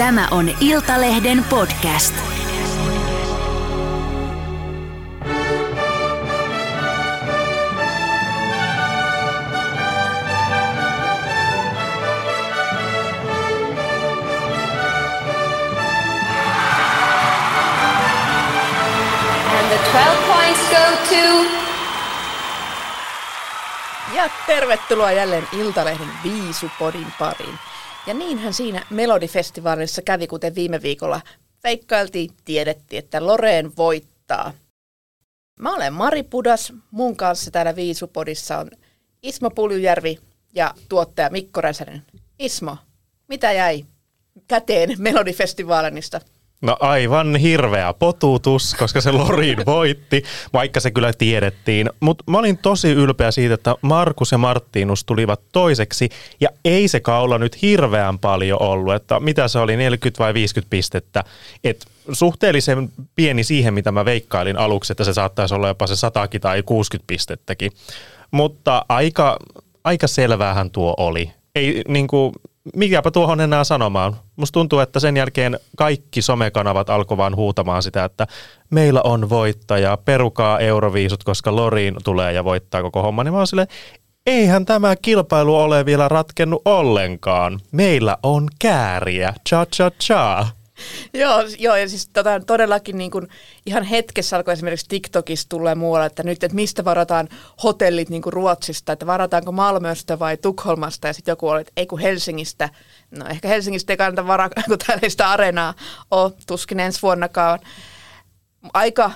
Tämä on Iltalehden podcast. And the 12 points go to Ja tervetuloa jälleen Iltalehden Viisupodin pariin. Ja niinhän siinä Melodifestivaalissa kävi, kuten viime viikolla veikkailtiin, tiedettiin, että Loreen voittaa. Mä olen Mari Pudas, mun kanssa täällä Viisupodissa on Ismo Puljujärvi ja tuottaja Mikko Räsänen. Ismo, mitä jäi käteen Melodifestivaalinista? No aivan hirveä potutus, koska se Lorin voitti, vaikka se kyllä tiedettiin. Mutta mä olin tosi ylpeä siitä, että Markus ja Marttiinus tulivat toiseksi, ja ei se kaula nyt hirveän paljon ollut, että mitä se oli, 40 vai 50 pistettä. Et suhteellisen pieni siihen, mitä mä veikkailin aluksi, että se saattaisi olla jopa se 100 tai 60 pistettäkin. Mutta aika, aika selvähän tuo oli. Ei niin kuin, mikäpä tuohon enää sanomaan. Musta tuntuu, että sen jälkeen kaikki somekanavat alkoi vaan huutamaan sitä, että meillä on voittaja, perukaa euroviisut, koska Loriin tulee ja voittaa koko homma. Niin mä oon silleen, eihän tämä kilpailu ole vielä ratkennut ollenkaan. Meillä on kääriä, cha cha cha. Joo, joo, ja siis tota, todellakin niin kuin ihan hetkessä alkoi esimerkiksi TikTokissa ja muualla, että nyt, että mistä varataan hotellit niin kuin Ruotsista, että varataanko Malmöstä vai Tukholmasta, ja sitten joku oli, että ei kun Helsingistä. No ehkä Helsingistä ei kannata varaa, kun täällä ei sitä areenaa ole, tuskin ensi vuonnakaan. Aika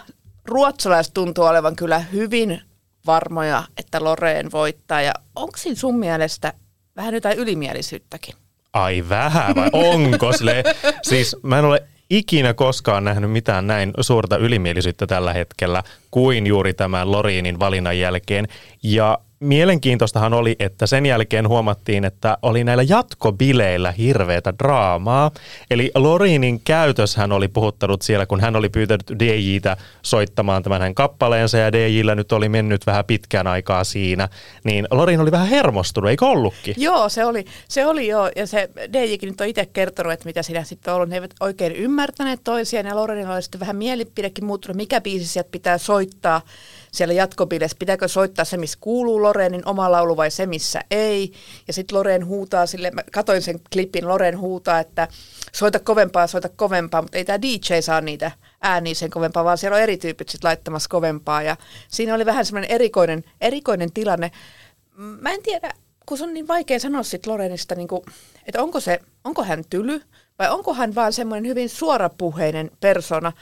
ruotsalaiset tuntuu olevan kyllä hyvin varmoja, että Loreen voittaa, ja onko siinä sun mielestä vähän jotain ylimielisyyttäkin? Ai vähän vai onko sille? Siis mä en ole ikinä koskaan nähnyt mitään näin suurta ylimielisyyttä tällä hetkellä kuin juuri tämän Loriinin valinnan jälkeen. Ja mielenkiintoistahan oli, että sen jälkeen huomattiin, että oli näillä jatkobileillä hirveätä draamaa. Eli Loriinin käytöshän oli puhuttanut siellä, kun hän oli pyytänyt DJtä soittamaan tämän hänen kappaleensa ja DJillä nyt oli mennyt vähän pitkään aikaa siinä. Niin Lorin oli vähän hermostunut, eikö ollutkin? Joo, se oli, se oli jo, ja se DJkin nyt on itse kertonut, että mitä siinä sitten on ollut. Ne eivät oikein ymmärtäneet toisiaan, ja Lorenilla oli sitten vähän mielipidekin muuttunut, mikä biisi sieltä pitää soittaa siellä jatkobileissä. Pitääkö soittaa se, missä kuuluu Lorenin oma laulu vai se, missä ei. Ja sitten Loren huutaa sille, mä katoin sen klipin, Loren huutaa, että soita kovempaa, soita kovempaa, mutta ei tämä DJ saa niitä ääniä sen kovempaa, vaan siellä on eri tyypit sitten laittamassa kovempaa. Ja siinä oli vähän semmoinen erikoinen, erikoinen tilanne. Mä en tiedä, kun se on niin vaikea sanoa sitten Lorenista, niin että onko, se, onko hän tyly vai onko hän vaan semmoinen hyvin suorapuheinen persona.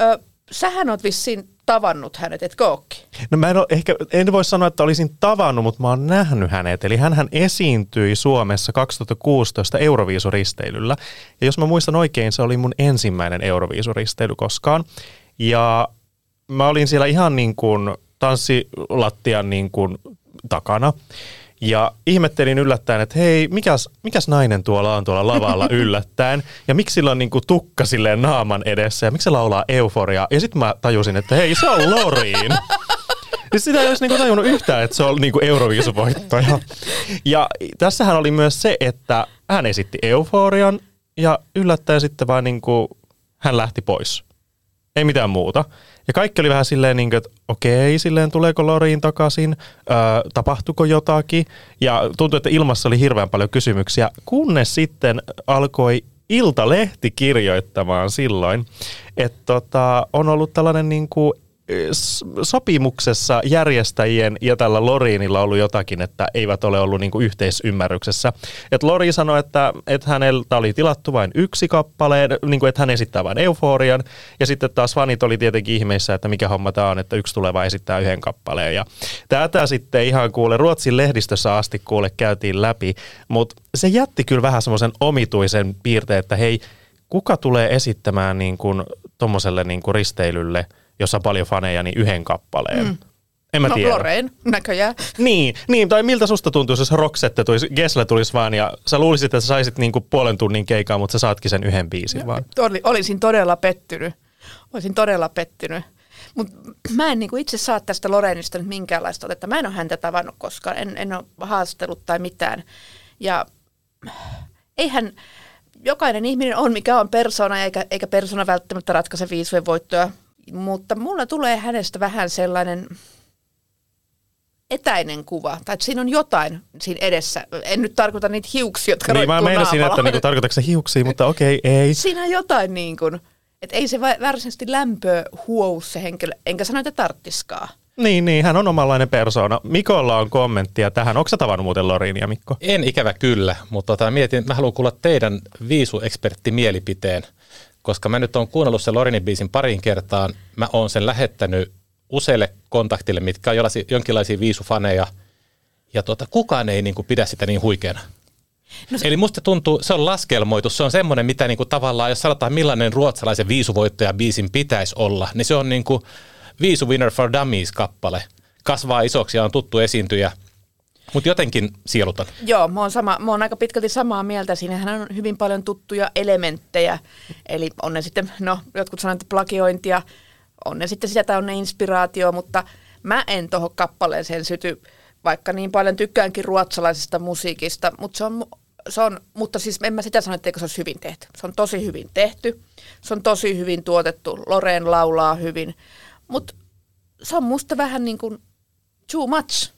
Ö, sähän oot vissiin tavannut hänet, etkö ookin? No mä en, ole, ehkä, en voi sanoa, että olisin tavannut, mutta mä oon nähnyt hänet. Eli hän esiintyi Suomessa 2016 Euroviisuristeilyllä. Ja jos mä muistan oikein, se oli mun ensimmäinen Euroviisuristeily koskaan. Ja mä olin siellä ihan niin kuin tanssilattian niin kuin takana. Ja ihmettelin yllättäen, että hei, mikäs, mikäs nainen tuolla on tuolla lavalla yllättäen? Ja miksi sillä on niinku tukka silleen naaman edessä ja miksi se laulaa euforia? Ja sitten mä tajusin, että hei, se on Loriin. Siis sitä ei olisi niinku tajunnut yhtään, että se on niinku Euroviisuvoittaja. Ja tässähän oli myös se, että hän esitti euforian ja yllättäen sitten vaan niinku, hän lähti pois. Ei mitään muuta. Ja kaikki oli vähän silleen, niin kuin, että okei, silleen tuleeko Loriin takaisin, öö, tapahtuiko jotakin. Ja tuntui, että ilmassa oli hirveän paljon kysymyksiä, kunnes sitten alkoi Iltalehti kirjoittamaan silloin, että tota, on ollut tällainen niin kuin sopimuksessa järjestäjien ja tällä Loriinilla ollut jotakin, että eivät ole ollut niin yhteisymmärryksessä. Et Lori sanoi, että, että häneltä oli tilattu vain yksi kappale, niin kuin, että hän esittää vain euforian, ja sitten taas fanit oli tietenkin ihmeissä, että mikä homma tämä on, että yksi tulee vain esittää yhden kappaleen. Ja tätä sitten ihan kuule Ruotsin lehdistössä asti kuule käytiin läpi, mutta se jätti kyllä vähän semmoisen omituisen piirteen, että hei, kuka tulee esittämään niin kuin tommoselle niin risteilylle – jossa on paljon faneja, niin yhden kappaleen. Mm. En mä no, tiedä. Loreen, näköjään. Niin, niin, tai miltä susta tuntuu, jos Roxette tulisi, Gessle tulisi vaan ja sä luulisit, että sä saisit niinku puolen tunnin keikaa, mutta sä saatkin sen yhden biisin no, vaan. Oli, olisin todella pettynyt. Olisin todella pettynyt. Mutta mä en niinku itse saa tästä Loreenista nyt minkäänlaista otetta. Mä en ole häntä tavannut koskaan, en, en ole haastellut tai mitään. Ja eihän, jokainen ihminen on mikä on persona, eikä, eikä persona välttämättä ratkaise viisujen voittoa. Mutta mulla tulee hänestä vähän sellainen etäinen kuva, tai että siinä on jotain siinä edessä. En nyt tarkoita niitä hiuksia, jotka Niin mä meinasin, että niinku, tarkoitatko se hiuksia, mutta okei, okay, ei. Siinä on jotain niin kuin, että ei se varsinaisesti lämpöä huou se henkilö, enkä sano, että tarttiskaa. Niin, niin, hän on omanlainen persona. Mikolla on kommenttia tähän. Onko sä tavannut muuten Lorinia, Mikko? En ikävä kyllä, mutta tota, mietin, mä haluan kuulla teidän viisueksperttimielipiteen, koska mä nyt oon kuunnellut sen Lorinin biisin parin kertaan. Mä oon sen lähettänyt useille kontaktille, mitkä on jonkinlaisia viisufaneja, ja tota, kukaan ei niin kuin, pidä sitä niin huikeana. No se... Eli musta tuntuu, se on laskelmoitu, se on semmoinen, mitä niin kuin, tavallaan, jos sanotaan millainen ruotsalaisen viisuvoittaja biisin pitäisi olla, niin se on niin kuin, Viisu Winner for Dummies-kappale. Kasvaa isoksi ja on tuttu esiintyjä, mutta jotenkin sielutan. Joo, mä oon, sama, mä oon aika pitkälti samaa mieltä. Siinähän on hyvin paljon tuttuja elementtejä. Eli on ne sitten, no jotkut sanoo, että plagiointia, on ne sitten sitä tai on ne inspiraatio, mutta mä en tuohon kappaleeseen syty, vaikka niin paljon tykkäänkin ruotsalaisesta musiikista, mutta se on, se on, mutta siis en mä sitä sano, että se olisi hyvin tehty. Se on tosi hyvin tehty, se on tosi hyvin tuotettu, Loreen laulaa hyvin, mutta se on musta vähän niin kuin too much.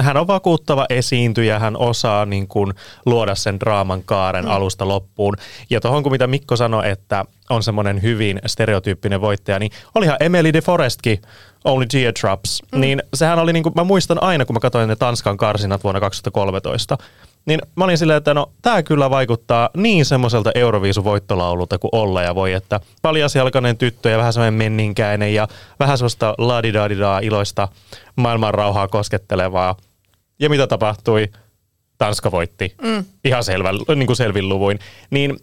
Hän on vakuuttava esiintyjä, hän osaa niin kuin luoda sen draaman kaaren mm. alusta loppuun. Ja tuohon kun mitä Mikko sanoi, että on semmoinen hyvin stereotyyppinen voittaja, niin olihan Emily de Forestkin Only Geotraps. Mm. Niin sehän oli, niin kuin, mä muistan aina kun mä katsoin ne Tanskan karsinat vuonna 2013, niin mä olin silleen, että no tää kyllä vaikuttaa niin semmoiselta Euroviisuvoittolaululta kuin olla ja voi, että paljasjalkainen tyttö ja vähän semmoinen menninkäinen ja vähän semmoista ladidadidaa iloista maailman rauhaa koskettelevaa. Ja mitä tapahtui? Tanska voitti. Mm. Ihan selvä, niin kuin selvin luvuin. Niin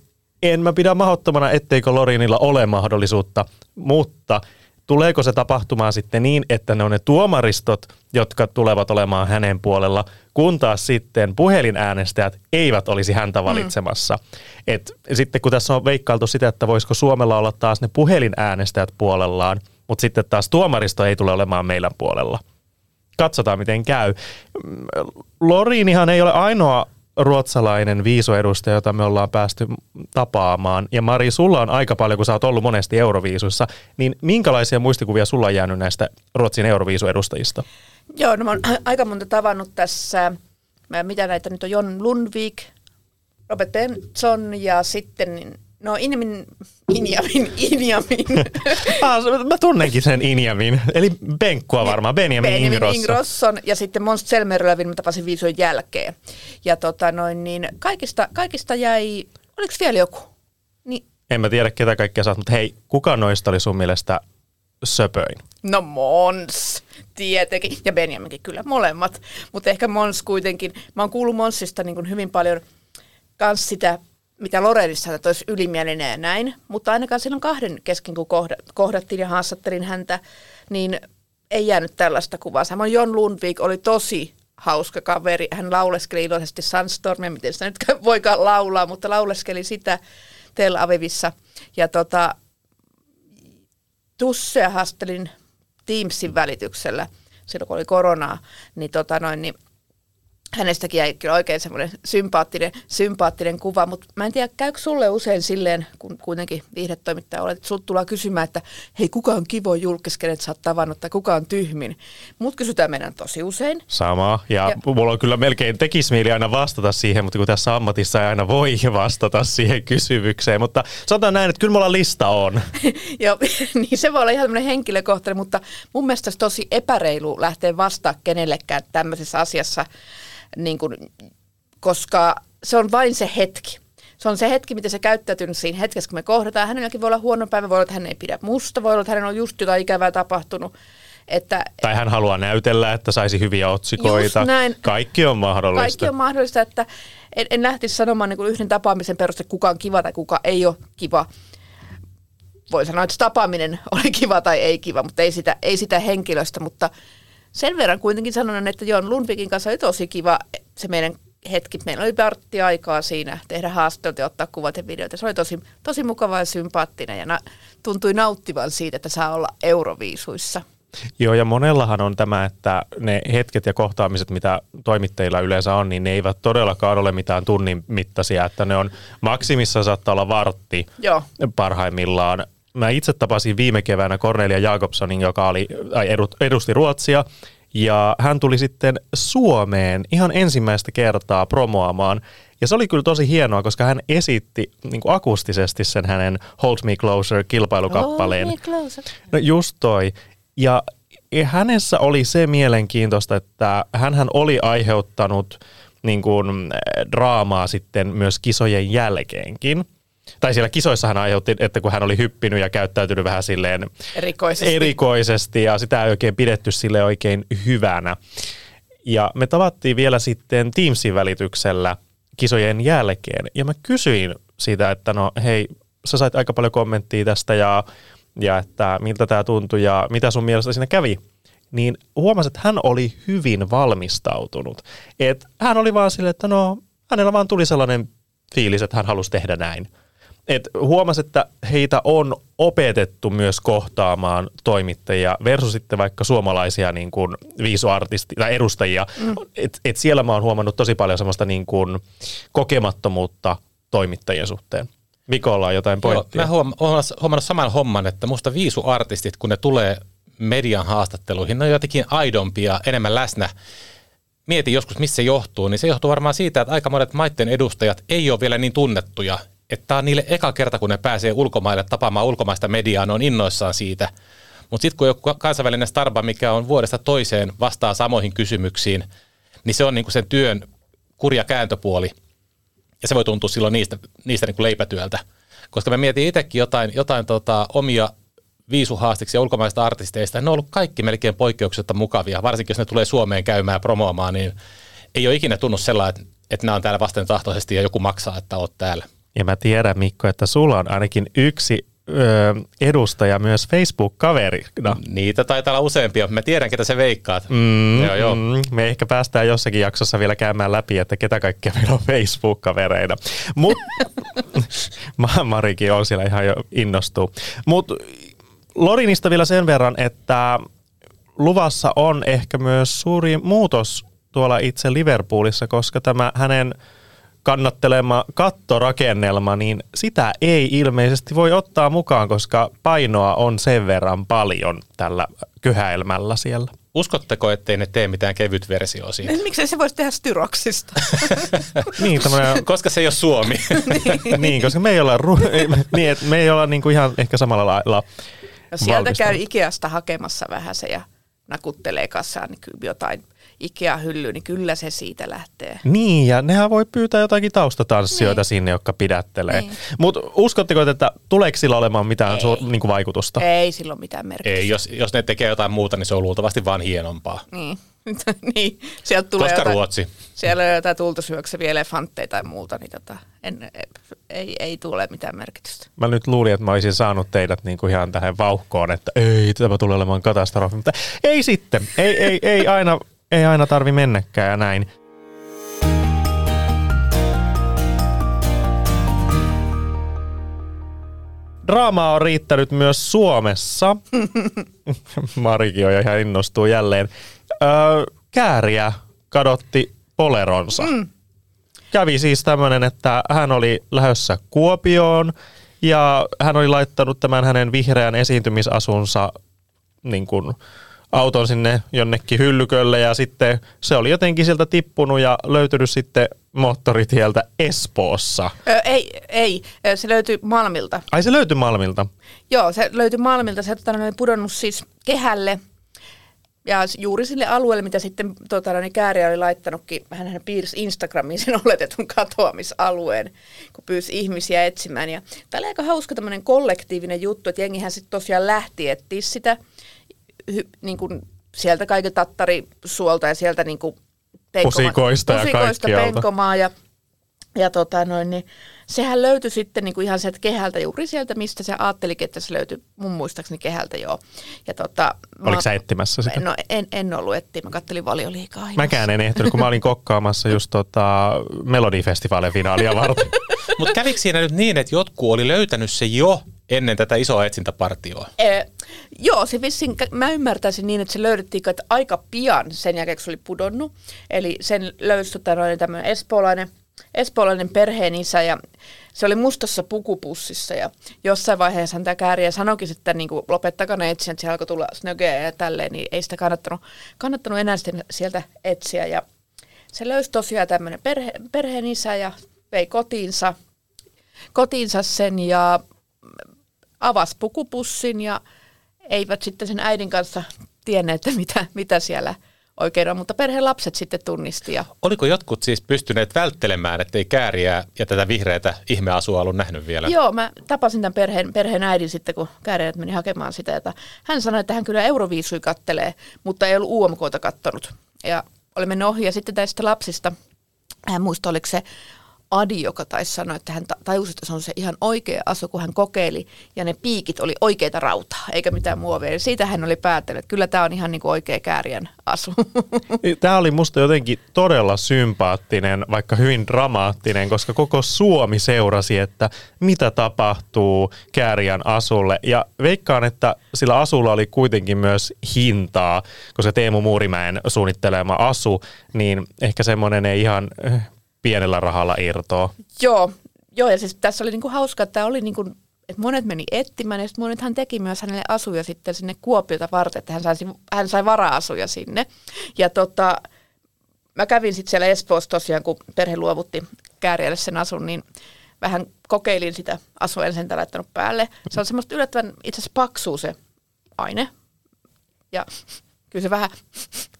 en mä pidä mahdottomana, etteikö Lorinilla ole mahdollisuutta, mutta – tuleeko se tapahtumaan sitten niin, että ne on ne tuomaristot, jotka tulevat olemaan hänen puolella, kun taas sitten puhelinäänestäjät eivät olisi häntä mm. valitsemassa. Mm. Et sitten kun tässä on veikkailtu sitä, että voisiko Suomella olla taas ne puhelinäänestäjät puolellaan, mutta sitten taas tuomaristo ei tule olemaan meidän puolella. Katsotaan, miten käy. Lorinihan ei ole ainoa ruotsalainen viisuedustaja, jota me ollaan päästy tapaamaan. Ja Mari, sulla on aika paljon, kun sä oot ollut monesti Euroviisuissa, niin minkälaisia muistikuvia sulla on jäänyt näistä Ruotsin Euroviisuedustajista? Joo, no mä oon aika monta tavannut tässä, mitä näitä nyt on, Jon Lundvik, Robert Benson ja sitten No Injamin, Injamin, Injamin. ah, mä tunnenkin sen Injamin, eli Benkkua varmaan, Benjamin, Benjamin Ingrosson. Ingrosson. ja sitten Mons Selmerlövin mä tapasin viisujen jälkeen. Ja tota noin, niin kaikista, kaikista jäi, oliko vielä joku? Niin. En mä tiedä ketä kaikkea saat, mutta hei, kuka noista oli sun mielestä söpöin? No Mons, tietenkin, ja Benjaminkin kyllä, molemmat. Mutta ehkä Mons kuitenkin, mä oon kuullut Monsista niin hyvin paljon kans sitä mitä Lorenissa että olisi ylimielinen ja näin, mutta ainakaan silloin kahden kesken, kun kohdattiin ja haastattelin häntä, niin ei jäänyt tällaista kuvaa. Samoin Jon Lundvik oli tosi hauska kaveri. Hän lauleskeli iloisesti Sunstormia, miten sitä nyt voikaan laulaa, mutta lauleskeli sitä Tel Avivissa. Ja tota, Tussea haastelin Teamsin välityksellä silloin, kun oli koronaa, niin, tota noin, niin hänestäkin jäi kyllä oikein semmoinen sympaattinen, sympaattinen kuva, mutta mä en tiedä, käykö sulle usein silleen, kun kuitenkin viihdetoimittaja olet, että tullaan kysymään, että hei, kuka on kivo julkis, kenet sä oot tavannut, tai kuka on tyhmin. Mut kysytään meidän tosi usein. Sama, ja, ja mulla on kyllä melkein tekis mieli aina vastata siihen, mutta kun tässä ammatissa ei aina voi vastata siihen kysymykseen, mutta sanotaan näin, että kyllä mulla lista on. Joo, niin se voi olla ihan tämmöinen henkilökohtainen, mutta mun mielestä tosi epäreilu lähteä vastaa kenellekään tämmöisessä asiassa, niin kuin, koska se on vain se hetki. Se on se hetki, miten se käyttäytynyt siinä hetkessä, kun me kohdataan. Hänelläkin voi olla huono päivä, voi olla, että hän ei pidä musta, voi olla, että hänellä on just jotain ikävää tapahtunut. Että, tai hän haluaa näytellä, että saisi hyviä otsikoita. Näin. Kaikki on mahdollista. Kaikki on mahdollista, että en, en lähtisi sanomaan niin kuin yhden tapaamisen peruste, kuka on kiva tai kuka ei ole kiva. Voi sanoa, että tapaaminen oli kiva tai ei kiva, mutta ei sitä, ei sitä henkilöstä. Mutta sen verran kuitenkin sanon, että Jon Lundvikin kanssa oli tosi kiva se meidän hetki. Meillä oli vartti aikaa siinä tehdä haastatteluita ja ottaa kuvat ja videoita. Se oli tosi, tosi mukava ja sympaattinen ja na, tuntui nauttivan siitä, että saa olla Euroviisuissa. Joo, ja monellahan on tämä, että ne hetket ja kohtaamiset, mitä toimittajilla yleensä on, niin ne eivät todellakaan ole mitään tunnin mittaisia, että ne on maksimissa saattaa olla vartti Joo. parhaimmillaan. Mä itse tapasin viime keväänä Cornelia Jakobsonin, joka oli, edu- edusti Ruotsia, ja hän tuli sitten Suomeen ihan ensimmäistä kertaa promoamaan. Ja se oli kyllä tosi hienoa, koska hän esitti niin kuin akustisesti sen hänen Hold Me Closer kilpailukappaleen. Oh, niin closer. No just toi. Ja hänessä oli se mielenkiintoista, että hän oli aiheuttanut niin kuin, draamaa sitten myös kisojen jälkeenkin. Tai siellä kisoissa hän aiheutti, että kun hän oli hyppinyt ja käyttäytynyt vähän silleen Erikoisesti. erikoisesti ja sitä ei oikein pidetty sille oikein hyvänä. Ja me tavattiin vielä sitten Teamsin välityksellä kisojen jälkeen ja mä kysyin siitä, että no hei, sä sait aika paljon kommenttia tästä ja, ja että miltä tämä tuntui ja mitä sun mielestä siinä kävi. Niin huomasin, että hän oli hyvin valmistautunut. Et hän oli vaan silleen, että no hänellä vaan tuli sellainen fiilis, että hän halusi tehdä näin. Et huomasi, että heitä on opetettu myös kohtaamaan toimittajia versus sitten vaikka suomalaisia niin kuin viisuartisti tai edustajia. Mm. Et, et siellä mä oon huomannut tosi paljon semmoista niin kuin kokemattomuutta toimittajien suhteen. Mikolla on jotain Joo, pointtia. mä huom- oon huomannut saman homman, että musta viisuartistit, kun ne tulee median haastatteluihin, ne on jotenkin aidompia, enemmän läsnä. Mietin joskus, missä se johtuu, niin se johtuu varmaan siitä, että aika monet maiden edustajat ei ole vielä niin tunnettuja, että tämä on niille eka kerta, kun ne pääsee ulkomaille tapaamaan ulkomaista mediaa, ne on innoissaan siitä. Mutta sitten kun joku kansainvälinen starba, mikä on vuodesta toiseen, vastaa samoihin kysymyksiin, niin se on niinku sen työn kurja kääntöpuoli. Ja se voi tuntua silloin niistä, niistä niin kuin leipätyöltä. Koska mä mietin itsekin jotain, jotain tota, omia viisuhaastiksi ja ulkomaista artisteista. Ne on ollut kaikki melkein poikkeuksetta mukavia, varsinkin jos ne tulee Suomeen käymään promoamaan, niin ei ole ikinä tunnu sellainen, että, että nämä on täällä vastentahtoisesti ja joku maksaa, että oot täällä. Ja mä tiedän, Mikko, että sulla on ainakin yksi ö, edustaja myös Facebook-kaverina. Niitä taitaa olla useampia, mä tiedän, ketä se veikkaat. Mm, Joo, joo. Mm, me ehkä päästään jossakin jaksossa vielä käymään läpi, että ketä kaikkea meillä on Facebook-kavereina. Mutta Marikin on siellä ihan jo innostuu. Mutta Lorinista vielä sen verran, että luvassa on ehkä myös suuri muutos tuolla itse Liverpoolissa, koska tämä hänen kannattelema kattorakennelma, niin sitä ei ilmeisesti voi ottaa mukaan, koska painoa on sen verran paljon tällä kyhäelmällä siellä. Uskotteko, ettei ne tee mitään kevyt versio siitä? Miksei se voisi tehdä styroksista? Niin, tämmönen, Koska se ei ole Suomi. niin, koska me ei olla, ru- niin, me ei olla niinku ihan ehkä samalla lailla Ja sieltä käy. Ikeasta hakemassa vähän se ja nakuttelee kassaan niin jotain Ikea-hyllyä, niin kyllä se siitä lähtee. Niin, ja nehän voi pyytää jotakin taustatanssijoita niin. sinne, jotka pidättelee. Niin. Mutta uskotteko, että tuleeko sillä olemaan mitään Ei. suur, niinku vaikutusta? Ei sillä ole mitään merkitystä. ei, jos, jos ne tekee jotain muuta, niin se on luultavasti vaan hienompaa. Niin. niin. Sieltä tulee Koska jotain, Ruotsi. siellä on jotain tulta syökseviä elefantteja tai muuta, niin tota, en, ei, ei tule mitään merkitystä. Mä nyt luulin, että mä olisin saanut teidät niinku ihan tähän vauhkoon, että ei, tämä tulee olemaan katastrofi. Mutta ei sitten. Ei, ei, ei, aina, ei aina tarvi mennäkään ja näin. Draamaa on riittänyt myös Suomessa. Marikin on ihan innostuu jälleen. Öö, kääriä kadotti poleronsa. Mm. Kävi siis tämmöinen, että hän oli lähdössä Kuopioon ja hän oli laittanut tämän hänen vihreän esiintymisasunsa niin kuin auton sinne jonnekin hyllykölle ja sitten se oli jotenkin sieltä tippunut ja löytynyt sitten moottoritieltä Espoossa. Ö, ei, ei, se löytyi Malmilta. Ai se löytyi Malmilta. Joo, se löytyi Malmilta. Se tota, oli pudonnut siis kehälle ja juuri sille alueelle, mitä sitten tota, niin Kääriä oli laittanutkin, hän, hän piirsi Instagramiin sen oletetun katoamisalueen, kun pyysi ihmisiä etsimään. Ja tämä oli aika hauska tämmöinen kollektiivinen juttu, että jengihän sitten tosiaan lähti etsiä sitä hy, niin kuin sieltä kaiken tattarisuolta ja sieltä niin kuin penkoma- Pusikoista ja pusikoista kaikkialta. penkomaa ja ja tota noin, niin sehän löytyi sitten niin kuin ihan sieltä kehältä, juuri sieltä, mistä se ajattelikin, että se löytyi mun muistaakseni kehältä joo. Ja tota, mä- Oliko sä etsimässä sitä? No en, en ollut etsiä, mä kattelin valioliikaa. Mäkään en ehtinyt, kun mä olin kokkaamassa just tota Melodifestivaalin finaalia varten. Mutta kävikö siinä nyt niin, että jotkut oli löytänyt se jo ennen tätä isoa etsintäpartioa? Ee, joo, se vissiin, mä ymmärtäisin niin, että se löydettiin että aika pian sen jälkeen, kun se oli pudonnut. Eli sen löysi tota, noin tämmöinen espoolainen, espoolainen perheen isä ja se oli mustassa pukupussissa ja jossain vaiheessa tämä kääriä sanoikin, että niin kuin, lopettakaa ne etsiä, että siellä alkoi tulla snögeä ja tälleen, niin ei sitä kannattanut, kannattanut enää sieltä etsiä. Ja se löysi tosiaan tämmöinen perhe, perheen isä ja vei kotiinsa, kotiinsa sen ja avasi pukupussin ja eivät sitten sen äidin kanssa tienneet, että mitä, mitä siellä oikein on, mutta perheen lapset sitten tunnisti. Ja... Oliko jotkut siis pystyneet välttelemään, ettei kääriä ja tätä vihreätä ihmeasua ollut nähnyt vielä? Joo, mä tapasin tämän perheen, perheen äidin sitten, kun kääriä meni hakemaan sitä. Että hän sanoi, että hän kyllä Euroviisui kattelee, mutta ei ollut UMKta kattonut. Ja olemme ohi ja sitten tästä lapsista, hän muista oliko se Adi, joka taisi sanoa, että hän tajusi, että se on se ihan oikea asu, kun hän kokeili, ja ne piikit oli oikeita rautaa, eikä mitään muovia. siitä hän oli päätellyt, että kyllä tämä on ihan niin kuin oikea kääriän asu. Niin, tämä oli musta jotenkin todella sympaattinen, vaikka hyvin dramaattinen, koska koko Suomi seurasi, että mitä tapahtuu kääriän asulle. Ja veikkaan, että sillä asulla oli kuitenkin myös hintaa, koska Teemu Muurimäen suunnittelema asu, niin ehkä semmoinen ei ihan pienellä rahalla irtoa. Joo, joo ja siis tässä oli niinku hauska, että oli niinku, että monet meni etsimään ja sitten monethan teki myös hänelle asuja sitten sinne Kuopiota varten, että hän, saisi, hän sai vara-asuja sinne. Ja tota, mä kävin sitten siellä Espoossa tosiaan, kun perhe luovutti Kääriälle sen asun, niin vähän kokeilin sitä asua, en sen laittanut päälle. Se on semmoista yllättävän itse asiassa paksuu se aine. Ja kyllä se vähän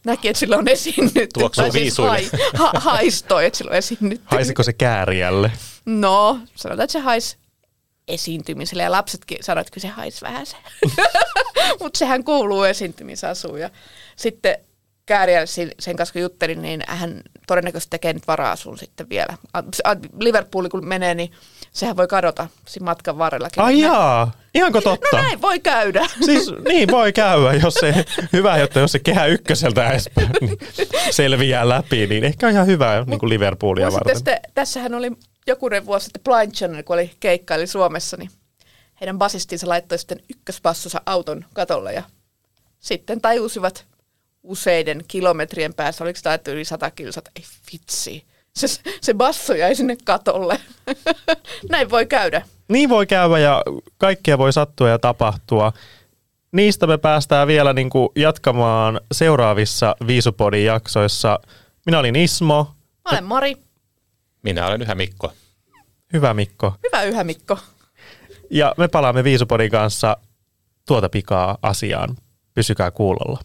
näki, että sillä on esiinnyt. Tuoksuu siis hai, ha, haistoi, että sillä on esiinnyt. Haisiko se kääriälle? No, sanotaan, että se haisi esiintymiselle ja lapsetkin sanoivat, että kyllä se haisi vähän se. Mutta sehän kuuluu esiintymisasuun. Ja sitten Kääriä sen kanssa kun juttelin, niin hän todennäköisesti tekee nyt vara sitten vielä. Liverpooli kun menee, niin sehän voi kadota siinä matkan varrellakin. Ai jaa, ihanko totta? No näin voi käydä. Siis niin voi käydä, jos se, hyvä, jotta jos se kehä ykköseltä edes niin selviää läpi, niin ehkä on ihan hyvä niin kuin Liverpoolia varten. Sitten, tässähän oli jokunen vuosi sitten Blind Channel, kun oli keikkaili Suomessa, niin heidän basistinsa laittoi sitten ykköspassosa auton katolle ja sitten tajusivat useiden kilometrien päässä, oliko tämä yli sata kilsat, ei vitsi, se, se basso jäi sinne katolle. Näin voi käydä. Niin voi käydä ja kaikkea voi sattua ja tapahtua. Niistä me päästään vielä niin kuin jatkamaan seuraavissa Viisupodin jaksoissa. Minä olin Ismo. Mä olen Mari. Minä olen Yhä Mikko. Hyvä Mikko. Hyvä Yhä Mikko. Ja me palaamme Viisupodin kanssa tuota pikaa asiaan. Pysykää kuulolla.